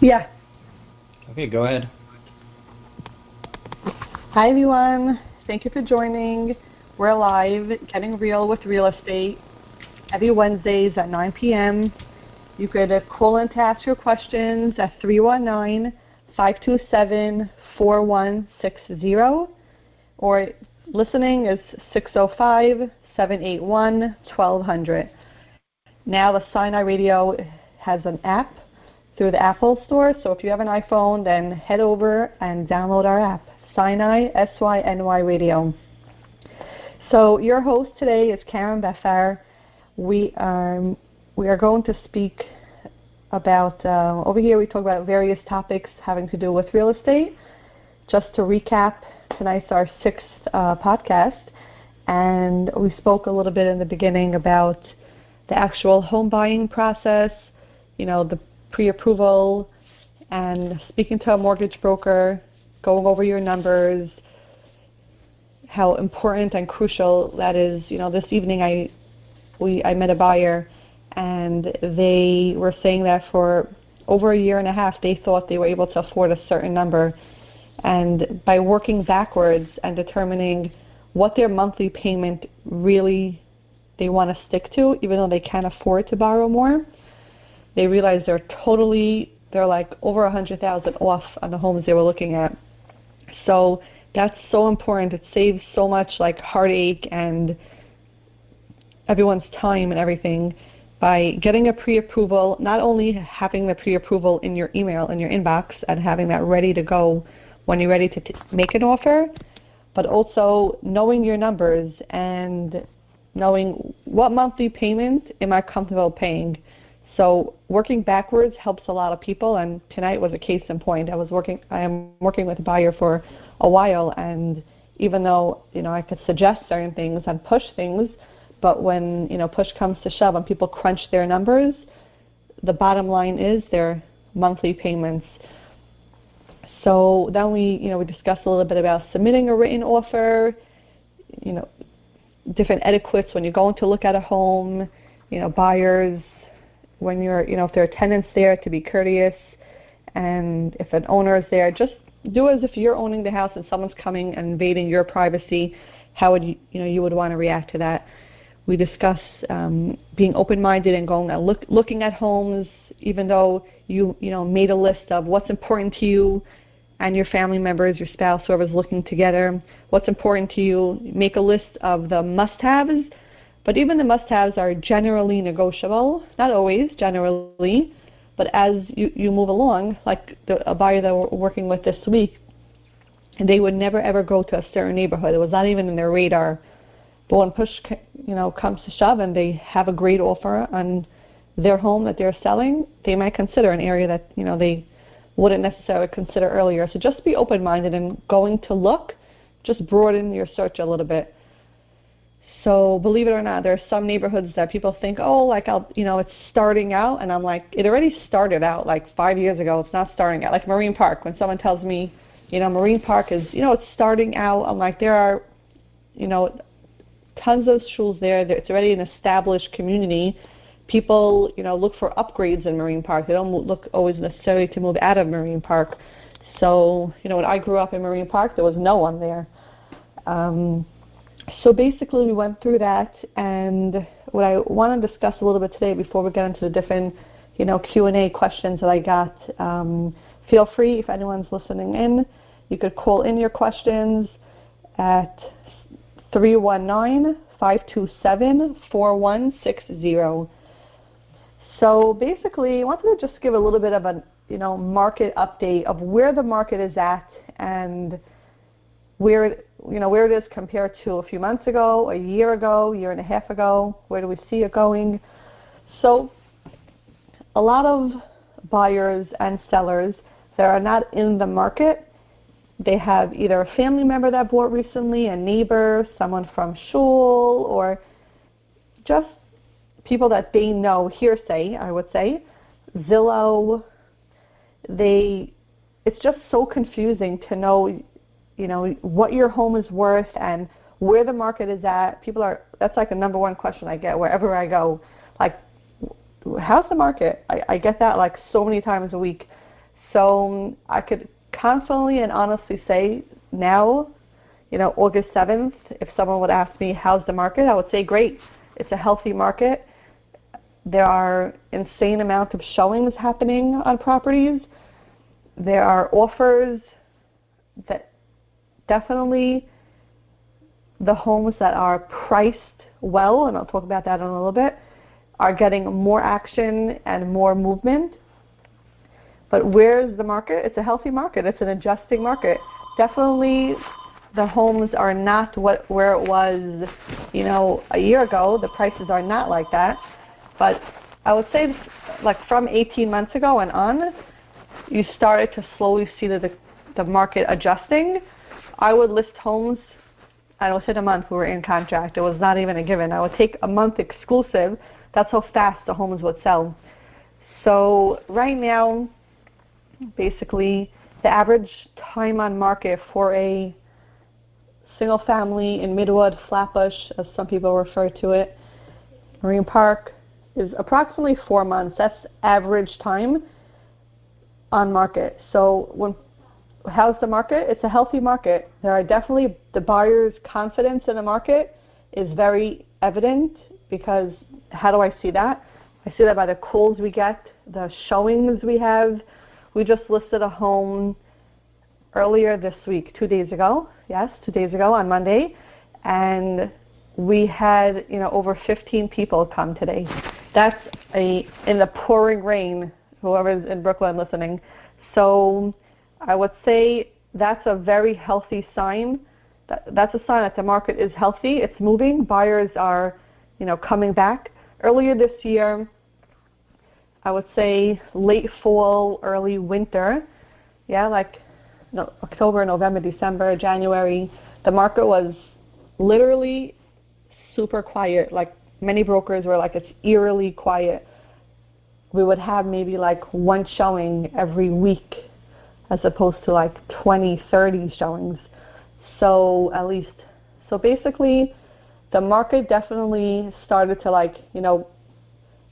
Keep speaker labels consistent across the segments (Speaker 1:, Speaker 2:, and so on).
Speaker 1: Yeah.
Speaker 2: Okay, go ahead.
Speaker 1: Hi, everyone. Thank you for joining. We're live, Getting Real with Real Estate, every Wednesdays at 9 p.m. You could call in to ask your questions at 319 527 4160, or listening is 605 781 1200. Now, the Sinai Radio has an app through the Apple Store, so if you have an iPhone, then head over and download our app, Sinai S Y N Y Radio. So, your host today is Karen Befar. We are we are going to speak about uh, over here. We talk about various topics having to do with real estate. Just to recap, tonight's our sixth uh, podcast, and we spoke a little bit in the beginning about the actual home buying process. You know, the pre-approval and speaking to a mortgage broker, going over your numbers, how important and crucial that is. You know, this evening I we I met a buyer and they were saying that for over a year and a half they thought they were able to afford a certain number and by working backwards and determining what their monthly payment really they want to stick to even though they can't afford to borrow more they realize they're totally they're like over a hundred thousand off on the homes they were looking at so that's so important it saves so much like heartache and everyone's time and everything by getting a pre-approval, not only having the pre-approval in your email, in your inbox, and having that ready to go when you're ready to t- make an offer, but also knowing your numbers and knowing what monthly payment am I comfortable paying. So working backwards helps a lot of people, and tonight was a case in point. I was working, I am working with a buyer for a while, and even though you know I could suggest certain things and push things, but when you know push comes to shove and people crunch their numbers, the bottom line is their monthly payments. So then we you know we discussed a little bit about submitting a written offer, you know, different etiquettes when you're going to look at a home, you know, buyers when you're you know if there are tenants there to be courteous, and if an owner is there, just do as if you're owning the house and someone's coming and invading your privacy. How would you you know you would want to react to that? We discuss um, being open-minded and going and look, looking at homes, even though you you know made a list of what's important to you and your family members, your spouse, whoever's looking together. What's important to you? Make a list of the must-haves, but even the must-haves are generally negotiable. Not always, generally, but as you, you move along, like the, a buyer that we're working with this week, they would never ever go to a certain neighborhood. It was not even in their radar but when push, you know, comes to shove, and they have a great offer on their home that they're selling, they might consider an area that you know they wouldn't necessarily consider earlier. So just be open-minded and going to look. Just broaden your search a little bit. So believe it or not, there are some neighborhoods that people think, oh, like I'll, you know, it's starting out, and I'm like, it already started out like five years ago. It's not starting out like Marine Park. When someone tells me, you know, Marine Park is, you know, it's starting out, I'm like, there are, you know, tons of schools there. It's already an established community. People, you know, look for upgrades in Marine Park. They don't look always necessarily to move out of Marine Park. So, you know, when I grew up in Marine Park, there was no one there. Um, so basically, we went through that, and what I want to discuss a little bit today before we get into the different, you know, Q and A questions that I got. Um, feel free if anyone's listening in, you could call in your questions at 319-527-4160. So basically, I wanted to just give a little bit of a you know market update of where the market is at and where you know where it is compared to a few months ago, a year ago, a year and a half ago. Where do we see it going? So a lot of buyers and sellers that are not in the market they have either a family member that bought recently, a neighbor, someone from shul, or just people that they know, hearsay, I would say, Zillow. They, it's just so confusing to know, you know, what your home is worth and where the market is at. People are, that's like the number one question I get wherever I go. Like, how's the market? I, I get that like so many times a week. So um, I could confidently and honestly say now, you know, August 7th, if someone would ask me, how's the market? I would say, great. It's a healthy market. There are insane amount of showings happening on properties. There are offers that definitely the homes that are priced well, and I'll talk about that in a little bit, are getting more action and more movement. But where's the market? It's a healthy market. It's an adjusting market. Definitely the homes are not what where it was, you know, a year ago. The prices are not like that. But I would say like from 18 months ago and on, you started to slowly see the the market adjusting. I would list homes I say a month we were in contract. It was not even a given. I would take a month exclusive. That's how fast the homes would sell. So right now basically the average time on market for a single family in Midwood, Flatbush, as some people refer to it, Marine Park, is approximately four months. That's average time on market. So when how's the market? It's a healthy market. There are definitely the buyer's confidence in the market is very evident because how do I see that? I see that by the calls we get, the showings we have, we just listed a home earlier this week, two days ago. Yes, two days ago on Monday, and we had you know over 15 people come today. That's a in the pouring rain. Whoever's in Brooklyn listening, so I would say that's a very healthy sign. That, that's a sign that the market is healthy. It's moving. Buyers are, you know, coming back. Earlier this year, I would say late fall, early winter. Yeah, like no, October, November, December, January. The market was literally super quiet. Like many brokers were like, it's eerily quiet. We would have maybe like one showing every week as opposed to like 20, 30 showings. So at least, so basically the market definitely started to like, you know,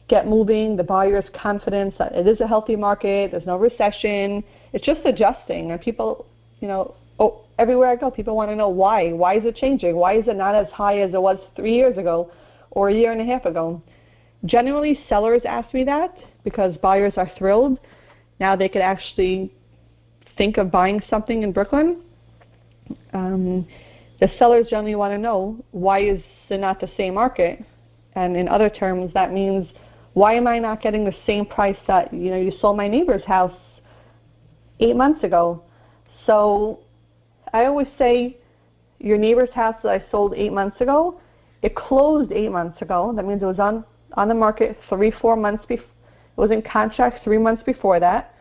Speaker 1: get moving, the buyer's confidence that it is a healthy market, there's no recession. It's just adjusting. And people, you know, oh, everywhere I go, people want to know why. Why is it changing? Why is it not as high as it was three years ago or a year and a half ago? Generally, sellers ask me that because buyers are thrilled. Now they could actually think of buying something in Brooklyn. Um, the sellers generally want to know why is it not the same market? And in other terms, that means why am I not getting the same price that you know you sold my neighbor's house eight months ago? So I always say your neighbor's house that I sold eight months ago, it closed eight months ago. That means it was on on the market three, four months before. It was in contract three months before that,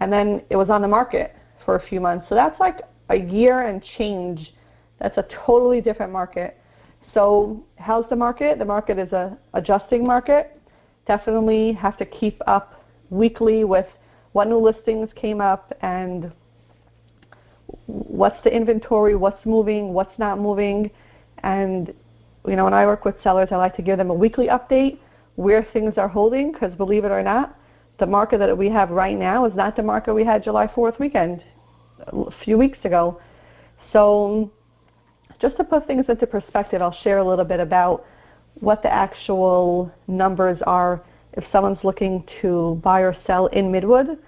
Speaker 1: and then it was on the market for a few months. So that's like a year and change. That's a totally different market. So how's the market? The market is a adjusting market definitely have to keep up weekly with what new listings came up and what's the inventory, what's moving, what's not moving. And, you know, when I work with sellers, I like to give them a weekly update where things are holding because believe it or not, the market that we have right now is not the market we had July 4th weekend a few weeks ago. So just to put things into perspective, I'll share a little bit about what the actual numbers are if someone's looking to buy or sell in Midwood.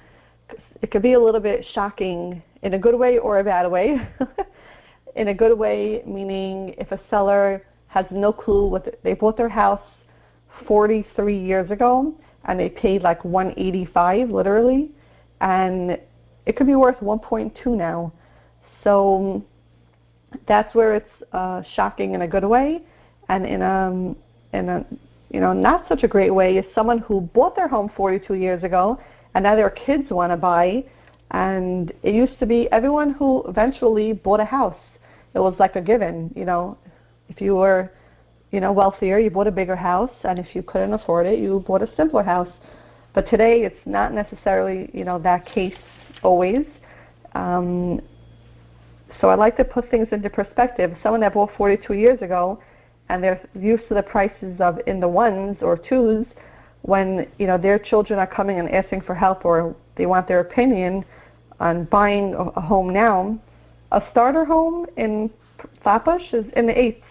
Speaker 1: It could be a little bit shocking in a good way or a bad way. in a good way, meaning if a seller has no clue what they bought their house 43 years ago and they paid like 185 literally. And it could be worth 1.2 now. So that's where it's uh, shocking in a good way and in a in a you know not such a great way. Is someone who bought their home 42 years ago and now their kids want to buy. And it used to be everyone who eventually bought a house it was like a given you know. If you were you know wealthier you bought a bigger house and if you couldn't afford it you bought a simpler house. But today it's not necessarily you know that case always. Um, so I like to put things into perspective. Someone that bought 42 years ago and they're used to the prices of in the ones or twos when you know their children are coming and asking for help or they want their opinion on buying a, home now, a starter home in Flatbush is in the eights,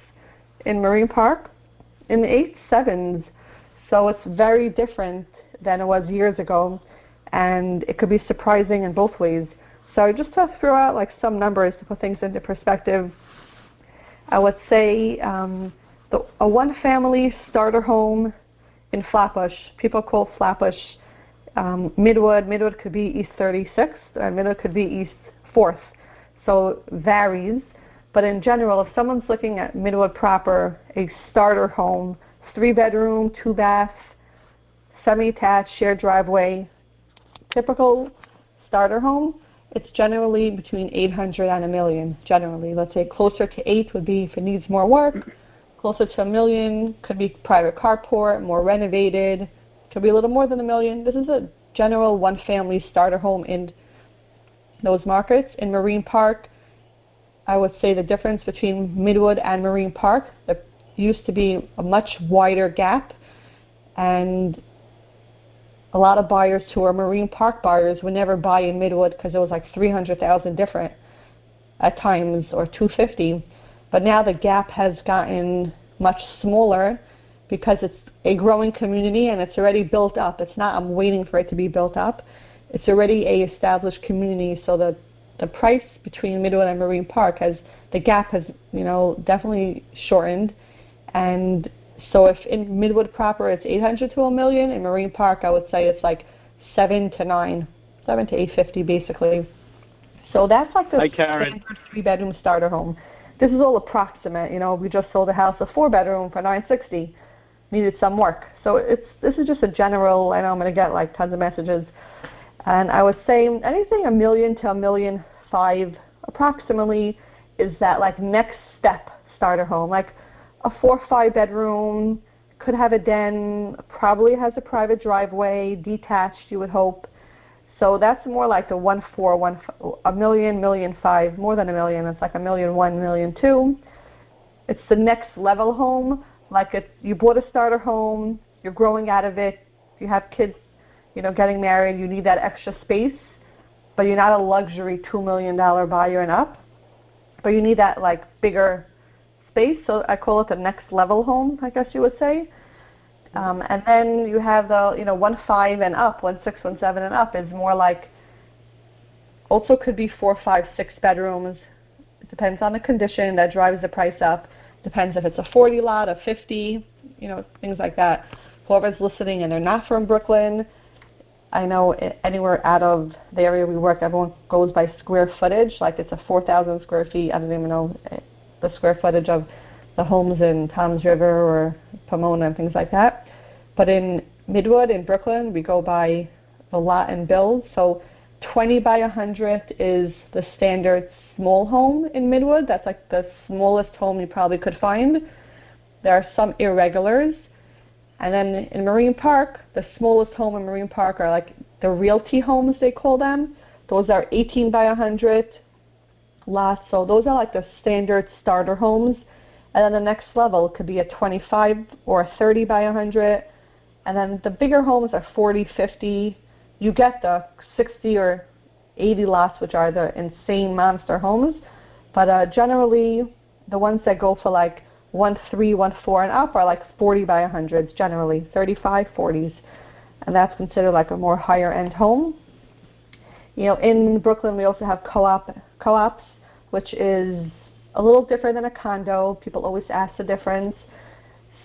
Speaker 1: in Marine Park, in the eights, sevens. So it's very different than it was years ago, and it could be surprising in both ways. So just to throw out like some numbers to put things into perspective, I would say um, the, a one-family starter home in Flatbush. People call Flatbush um, Midwood. Midwood could be East 36th, or Midwood could be East 4th. So varies. But in general, if someone's looking at Midwood proper, a starter home, three bedroom, two bath, semi-attached, shared driveway, typical starter home, it's generally between 800 and a million. Generally, let's say closer to eight would be if it needs more work closer to a million, could be private carport, more renovated, could be a little more than a million. This is a general one family starter home in those markets. In Marine Park, I would say the difference between Midwood and Marine Park, there used to be a much wider gap and a lot of buyers who are Marine Park buyers would never buy in Midwood because it was like 300,000 different at times or 250 but now the gap has gotten much smaller because it's a growing community and it's already built up. It's not I'm waiting for it to be built up. It's already a established community, so the the price between Midwood and Marine Park has the gap has you know definitely shortened, and so if in Midwood proper it's 800 to a million, in Marine Park I would say it's like seven to nine, seven to 850 basically. So that's like the
Speaker 3: Hi, Karen.
Speaker 1: three bedroom starter home. This is all approximate. You know, we just sold a house, a four bedroom for 960. Needed some work. So it's this is just a general. I know I'm going to get like tons of messages, and I would say anything a million to a million five approximately is that like next step starter home, like a four or five bedroom could have a den, probably has a private driveway, detached. You would hope so that's more like the one four, one a million, million five, more than a million. It's like a million one, million two. It's the next level home. Like you bought a starter home, you're growing out of it. You have kids, you know, getting married. You need that extra space, but you're not a luxury two million dollar buyer and up. But you need that like bigger space. So I call it the next level home, I guess you would say. Um, and then you have the, you know, one five and up, one six, one seven and up is more like, also could be four, five, six bedrooms. It depends on the condition that drives the price up. Depends if it's a 40 lot, a 50, you know, things like that. Whoever's listening and they're not from Brooklyn, I know anywhere out of the area we work, everyone goes by square footage. Like it's a 4,000 square feet. I don't even know eh, the square footage of the homes in Toms River or Pomona and things like that. But in Midwood in Brooklyn, we go by the lot and build. So 20 by 100 is the standard small home in Midwood. That's like the smallest home you probably could find. There are some irregulars. And then in Marine Park, the smallest home in Marine Park are like the realty homes, they call them. Those are 18 by 100 lots. So those are like the standard starter homes. And then the next level could be a 25 or a 30 by 100. And then the bigger homes are 40, 50. You get the 60 or 80 lots, which are the insane monster homes. But uh, generally, the ones that go for like 1, 3, 1, 4 and up are like 40 by 100s generally, 35, 40s. And that's considered like a more higher end home. You know, in Brooklyn, we also have co-op co-ops, which is a little different than a condo. People always ask the difference.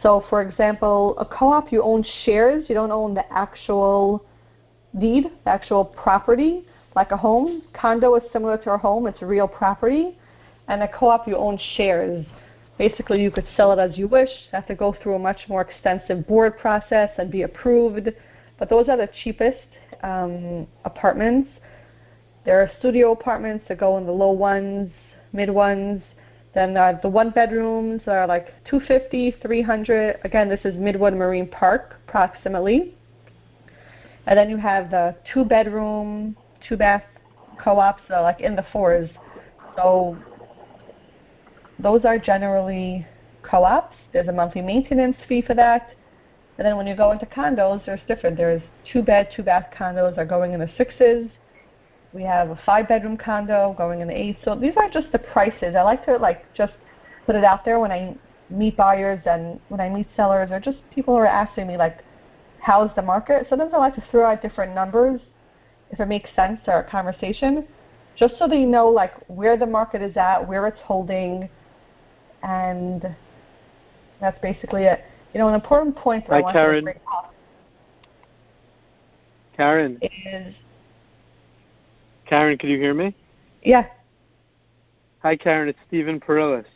Speaker 1: So, for example, a co-op, you own shares. You don't own the actual deed, the actual property, like a home. Condo is similar to a home. It's real property. And a co-op, you own shares. Basically, you could sell it as you wish. Have to go through a much more extensive board process and be approved. But those are the cheapest um, apartments. There are studio apartments that go in the low ones, mid ones, then uh, the one bedrooms are like 250, 300. Again, this is Midwood Marine Park, approximately. And then you have the two bedroom, two bath co-ops, uh, like in the fours. So those are generally co-ops. There's a monthly maintenance fee for that. And then when you go into condos, there's different. There's two bed, two bath condos are going in the sixes. We have a five bedroom condo going in the eights. So these are just the prices. I like to like just put it out there when I meet buyers and when I meet sellers or just people who are asking me like, how's the market? Sometimes I like to throw out different numbers if it makes sense to our conversation, just so they know like where the market is at, where it's holding, and that's basically it. You know, an important point that
Speaker 3: Hi,
Speaker 1: I want
Speaker 3: Karen.
Speaker 1: to bring up
Speaker 3: Karen,
Speaker 1: is
Speaker 3: Karen, can you hear me?
Speaker 1: yeah.
Speaker 3: Hi, Karen. It's Stephen Perillis.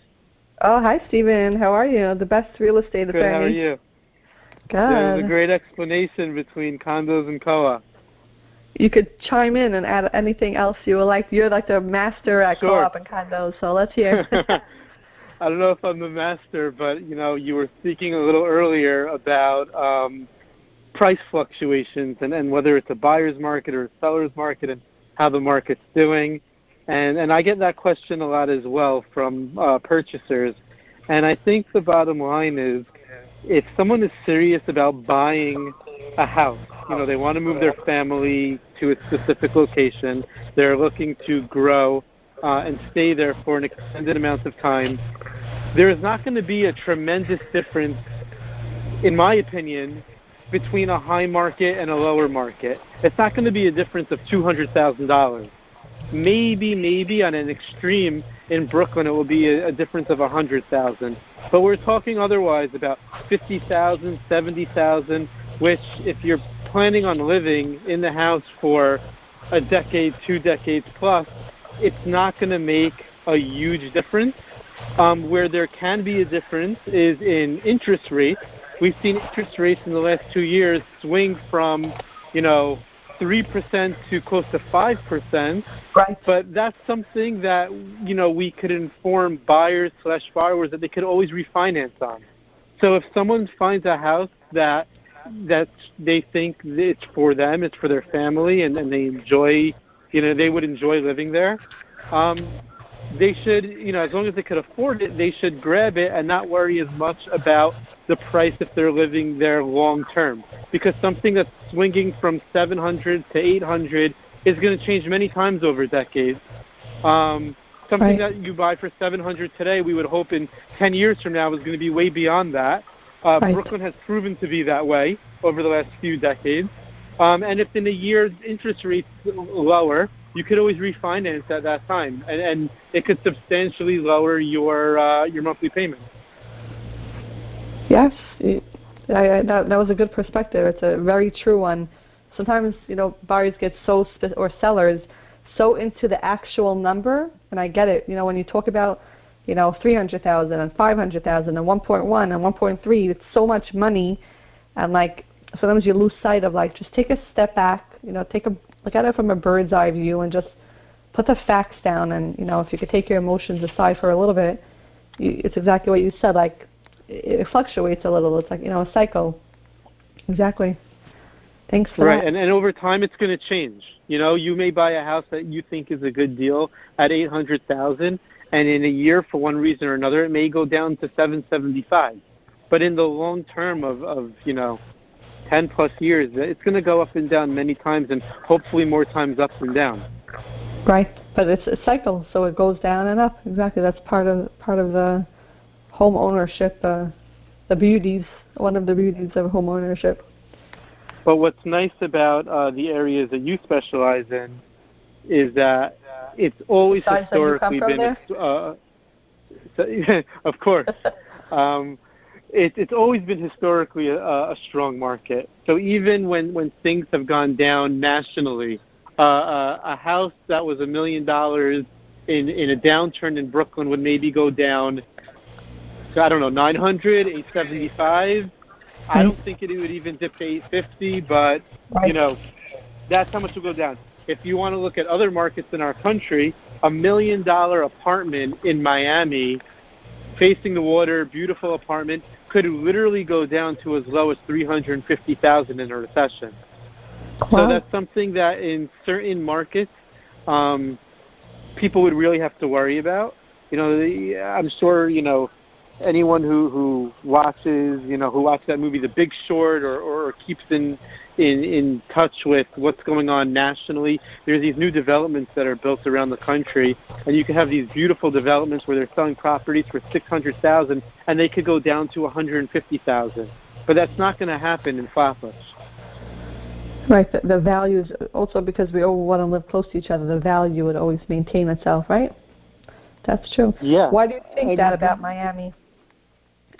Speaker 1: Oh, hi, Stephen. How are you? The best real estate
Speaker 3: Good.
Speaker 1: attorney.
Speaker 3: How are you?
Speaker 1: Good.
Speaker 3: There was a great explanation between condos and co-op.
Speaker 1: You could chime in and add anything else you would like. You're like the master at
Speaker 3: Sure.
Speaker 1: co-op and condos, so let's hear.
Speaker 3: I don't know if I'm the master, but you know, you were speaking a little earlier about um, price fluctuations and, and whether it's a buyer's market or a seller's market and how the market's doing. And and I get that question a lot as well from uh, purchasers. And I think the bottom line is, if someone is serious about buying a house, you know, they want to move their family to a specific location, they're looking to grow uh, and stay there for an extended amount of time, there is not going to be a tremendous difference, in my opinion, between a high market and a lower market. It's not going to be a difference of two hundred thousand dollars. Maybe, maybe on an extreme in Brooklyn, it will be a, a difference of a hundred thousand. But we're talking otherwise about fifty thousand, seventy thousand, which, if you're planning on living in the house for a decade, two decades plus, it's not going to make a huge difference. Um, where there can be a difference is in interest rates. We've seen interest rates in the last two years swing from, you know, three percent to close to five percent.
Speaker 1: right.
Speaker 3: But that's something that you know we could inform buyers slash borrowers that they could always refinance on. So if someone finds a house that that they think it's for them, it's for their family, and, and they enjoy, you know, they would enjoy living there. Um, they should, you know, as long as they could afford it, they should grab it and not worry as much about the price if they're living there long term. Because something that's swinging from 700 to 800 is going to change many times over decades. Um, something
Speaker 1: Right.
Speaker 3: that you buy for 700 today, we would hope in 10 years from now is going to be way beyond that. Uh,
Speaker 1: Right.
Speaker 3: Brooklyn has proven to be that way over the last few decades. Um, and if in a year interest rates lower, you could always refinance at that time, and, and it could substantially lower your uh, your monthly payment.
Speaker 1: Yes, I, I, that, that was a good perspective. It's a very true one. Sometimes, you know, buyers get so spe- or sellers so into the actual number, and I get it. You know, when you talk about, you know, three hundred thousand and five hundred thousand and one point one and one point three, it's so much money, and like sometimes you lose sight of like just take a step back. You know, take a look at it from a bird's eye view and just put the facts down. And you know, if you could take your emotions aside for a little bit, you, it's exactly what you said. Like it fluctuates a little. It's like you know a cycle. Exactly. Thanks for
Speaker 3: Right,
Speaker 1: that.
Speaker 3: and, and over time it's going to change. You know, you may buy a house that you think is a good deal at eight hundred thousand, and in a year, for one reason or another, it may go down to seven seventy five. But in the long term of, of you know, ten plus years, it's going to go up and down many times, and hopefully more times up and down.
Speaker 1: Right, but it's a cycle, so it goes down and up. Exactly. That's part of part of the home ownership. Uh, the beauties, one of the beauties of home ownership.
Speaker 3: But what's nice about uh, the areas that you specialize in is that it's always
Speaker 1: Besides that you come
Speaker 3: historically been, uh, so- of course, um, it, it's always been historically a, a strong market. So even when when things have gone down nationally, uh, a, a house that was a million dollars in in a downturn in Brooklyn would maybe go down. To, I don't know, 900, 875. I don't think it would even dip to 850, but you know, that's how much will go down. If you want to look at other markets in our country, a million dollar apartment in Miami, facing the water, beautiful apartment, could literally go down to as low as three hundred and fifty thousand in a recession. So that's something that in certain markets, um, people would really have to worry about. You know, the, I'm sure you know anyone who who watches, you know, who watched that movie, The Big Short, or or keeps in in in touch with what's going on nationally, there's these new developments that are built around the country, and you can have these beautiful developments where they're selling properties for six hundred thousand, and they could go down to one hundred and fifty thousand. But that's not going to happen in Flatbush.
Speaker 1: Right. The, the values also because we all want to live close to each other. The value would always maintain itself, right? That's true.
Speaker 3: Yeah.
Speaker 1: Why do you think that about Miami?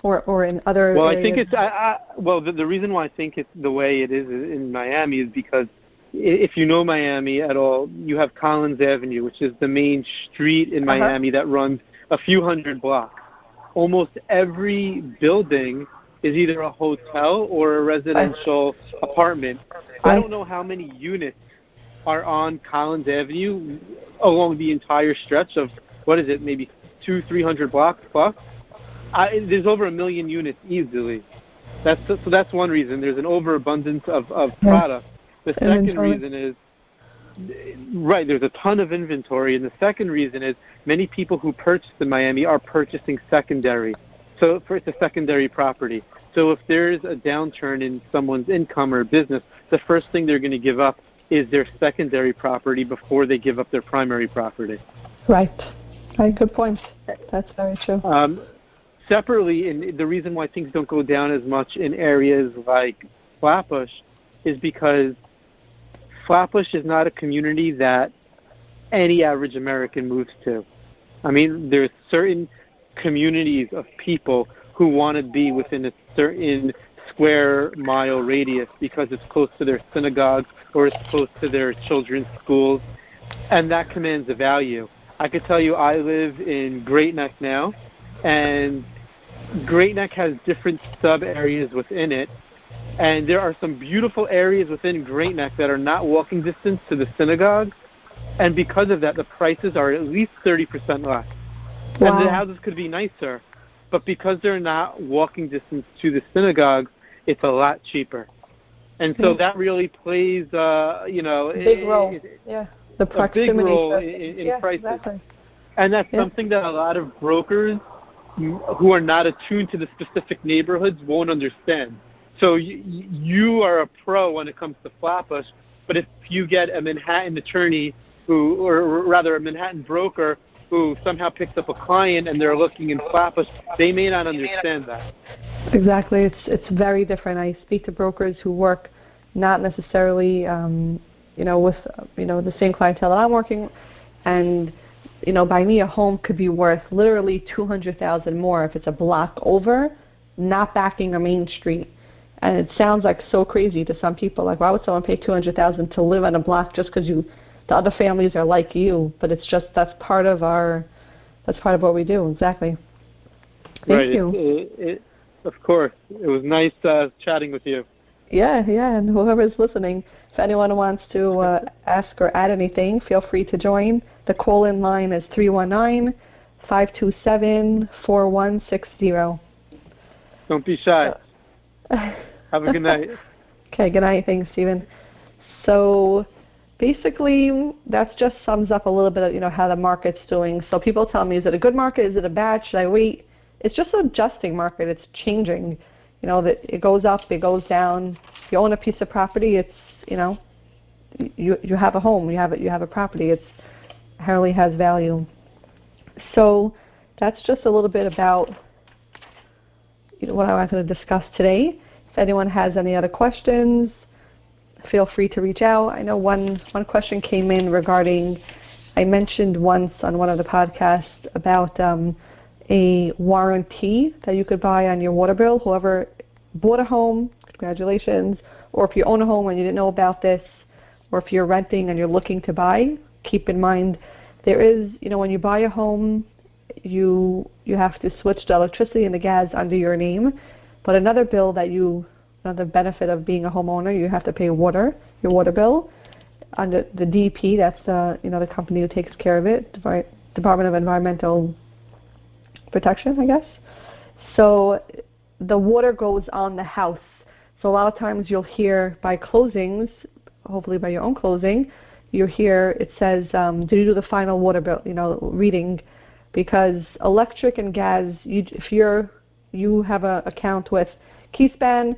Speaker 1: Or, or in other
Speaker 3: well,
Speaker 1: areas?
Speaker 3: I think it's I, I, well the, the reason why I think it's the way it is in Miami is because if you know Miami at all, you have Collins Avenue, which is the main street in
Speaker 1: Uh-huh.
Speaker 3: Miami that runs a few hundred blocks. Almost every building is either a hotel or a residential apartment. I don't know how many units are on Collins Avenue along the entire stretch of what is it, maybe two, three hundred blocks plus. I, there's over a million units easily. That's so that's one reason. There's an overabundance of of product. The second
Speaker 1: Inventory.
Speaker 3: reason is right. There's a ton of inventory, and the second reason is many people who purchase in Miami are purchasing secondary. So for it's a secondary property. So if there's a downturn in someone's income or business, the first thing they're going to give up is their secondary property before they give up their primary property.
Speaker 1: right. Right. Good point. That's very true.
Speaker 3: Um, separately, and the reason why things don't go down as much in areas like Flatbush is because Flatbush is not a community that any average American moves to. I mean, there's certain communities of people who want to be within a certain square mile radius because it's close to their synagogue or it's close to their children's schools, and that commands a value. I could tell you I live in Great Neck now, and Great Neck has different sub areas within it, and there are some beautiful areas within Great Neck that are not walking distance to the synagogue, and because of that, the prices are at least 30% less.
Speaker 1: Wow.
Speaker 3: And the houses could be nicer, but because they're not walking distance to the synagogue, it's a lot cheaper. And so
Speaker 1: Hmm.
Speaker 3: that really plays, uh, you know,
Speaker 1: Big
Speaker 3: it-
Speaker 1: role.
Speaker 3: it-
Speaker 1: Yeah. The
Speaker 3: a big
Speaker 1: proximity.
Speaker 3: role in, in
Speaker 1: yeah,
Speaker 3: prices.
Speaker 1: Exactly.
Speaker 3: And that's
Speaker 1: Yeah.
Speaker 3: something that a lot of brokers who are not attuned to the specific neighborhoods won't understand. So you, you are a pro when it comes to Flatbush, but if you get a Manhattan attorney who, or rather a Manhattan broker who somehow picks up a client and they're looking in Flatbush, they may not understand that.
Speaker 1: Exactly. It's it's very different. I speak to brokers who work not necessarily um, you know with you know the same clientele that I'm working and you know by me a home could be worth literally 200,000 more if it's a block over not backing a main street. And it sounds like so crazy to some people like why would someone pay 200,000 to live on a block just cuz you the other families are like you, but it's just that's part of our that's part of what we do. Exactly. Thank
Speaker 3: right.
Speaker 1: you.
Speaker 3: It, it, it, of course. It was nice uh, chatting with you.
Speaker 1: Yeah, yeah, and whoever's listening, if anyone wants to uh, ask or add anything, feel free to join. The call-in line is 319-527-4160.
Speaker 3: Don't be shy. Have a good night.
Speaker 1: Okay, good night. Thanks, Stephen. So basically, that just sums up a little bit of you know how the market's doing. So people tell me, is it a good market? Is it a bad? Should I wait? It's just an adjusting market. It's changing. You know that it goes up, it goes down. If you own a piece of property, it's you know you you have a home, you have a, you have a property. It's inherently has value. So that's just a little bit about you know, what I wanted to discuss today. If anyone has any other questions, feel free to reach out. I know one one question came in regarding I mentioned once on one of the podcasts about um, a warranty that you could buy on your water bill. Whoever bought a home, congratulations. Or if you own a home and you didn't know about this, or if you're renting and you're looking to buy, keep in mind there is, you know, when you buy a home, you you have to switch the electricity and the gas under your name. But another bill that you, another benefit of being a homeowner, you have to pay water, your water bill, under the DEP. That's uh, you know the company who takes care of it, Department of Environmental Protection, I guess. So the water goes on the house. So a lot of times you'll hear by closings, hopefully by your own closing, you hear it says, um, "Did you do the final water bill? You know, reading because electric and gas, you, if you're you have an account with Keyspan,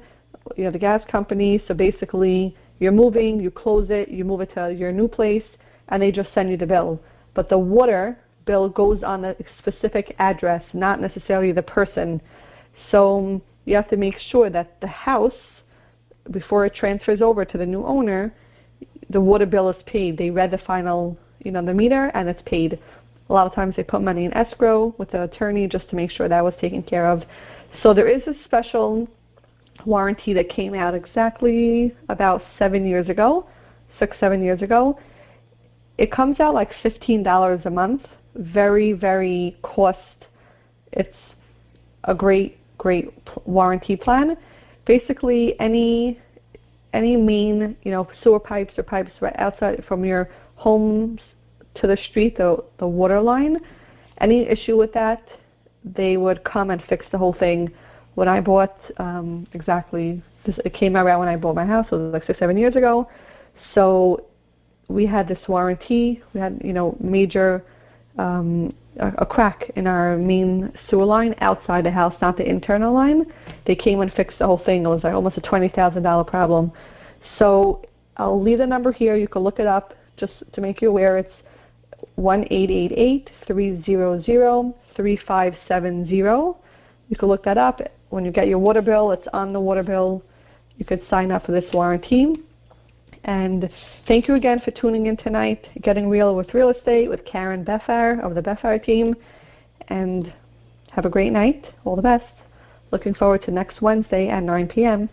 Speaker 1: you know the gas company, so basically you're moving, you close it, you move it to your new place, and they just send you the bill. But the water bill goes on a specific address, not necessarily the person. So you have to make sure that the house, before it transfers over to the new owner, the water bill is paid. They read the final, you know, the meter, and it's paid. A lot of times they put money in escrow with the attorney just to make sure that was taken care of. So there is a special warranty that came out exactly about seven years ago, six, seven years ago. It comes out like $15 a month. Very, very cost. It's a great, great warranty plan. Basically, any any main, you know, sewer pipes or pipes right outside from your homes to the street, the the water line, any issue with that, they would come and fix the whole thing. When I bought um, exactly, this, it came around when I bought my house, so it was like six, seven years ago. So we had this warranty. We had, you know, major um, a, a crack in our main sewer line outside the house, not the internal line. They came and fixed the whole thing. It was like almost a twenty thousand dollar problem. So I'll leave the number here. You can look it up just to make you aware. It's one eight eight eight three zero zero three five seven zero. You can look that up. When you get your water bill, it's on the water bill. You could sign up for this warranty. And thank you again for tuning in tonight, Getting Real with Real Estate with Karen Befar of the Befar team. And have a great night. All the best. Looking forward to next Wednesday at 9 p.m.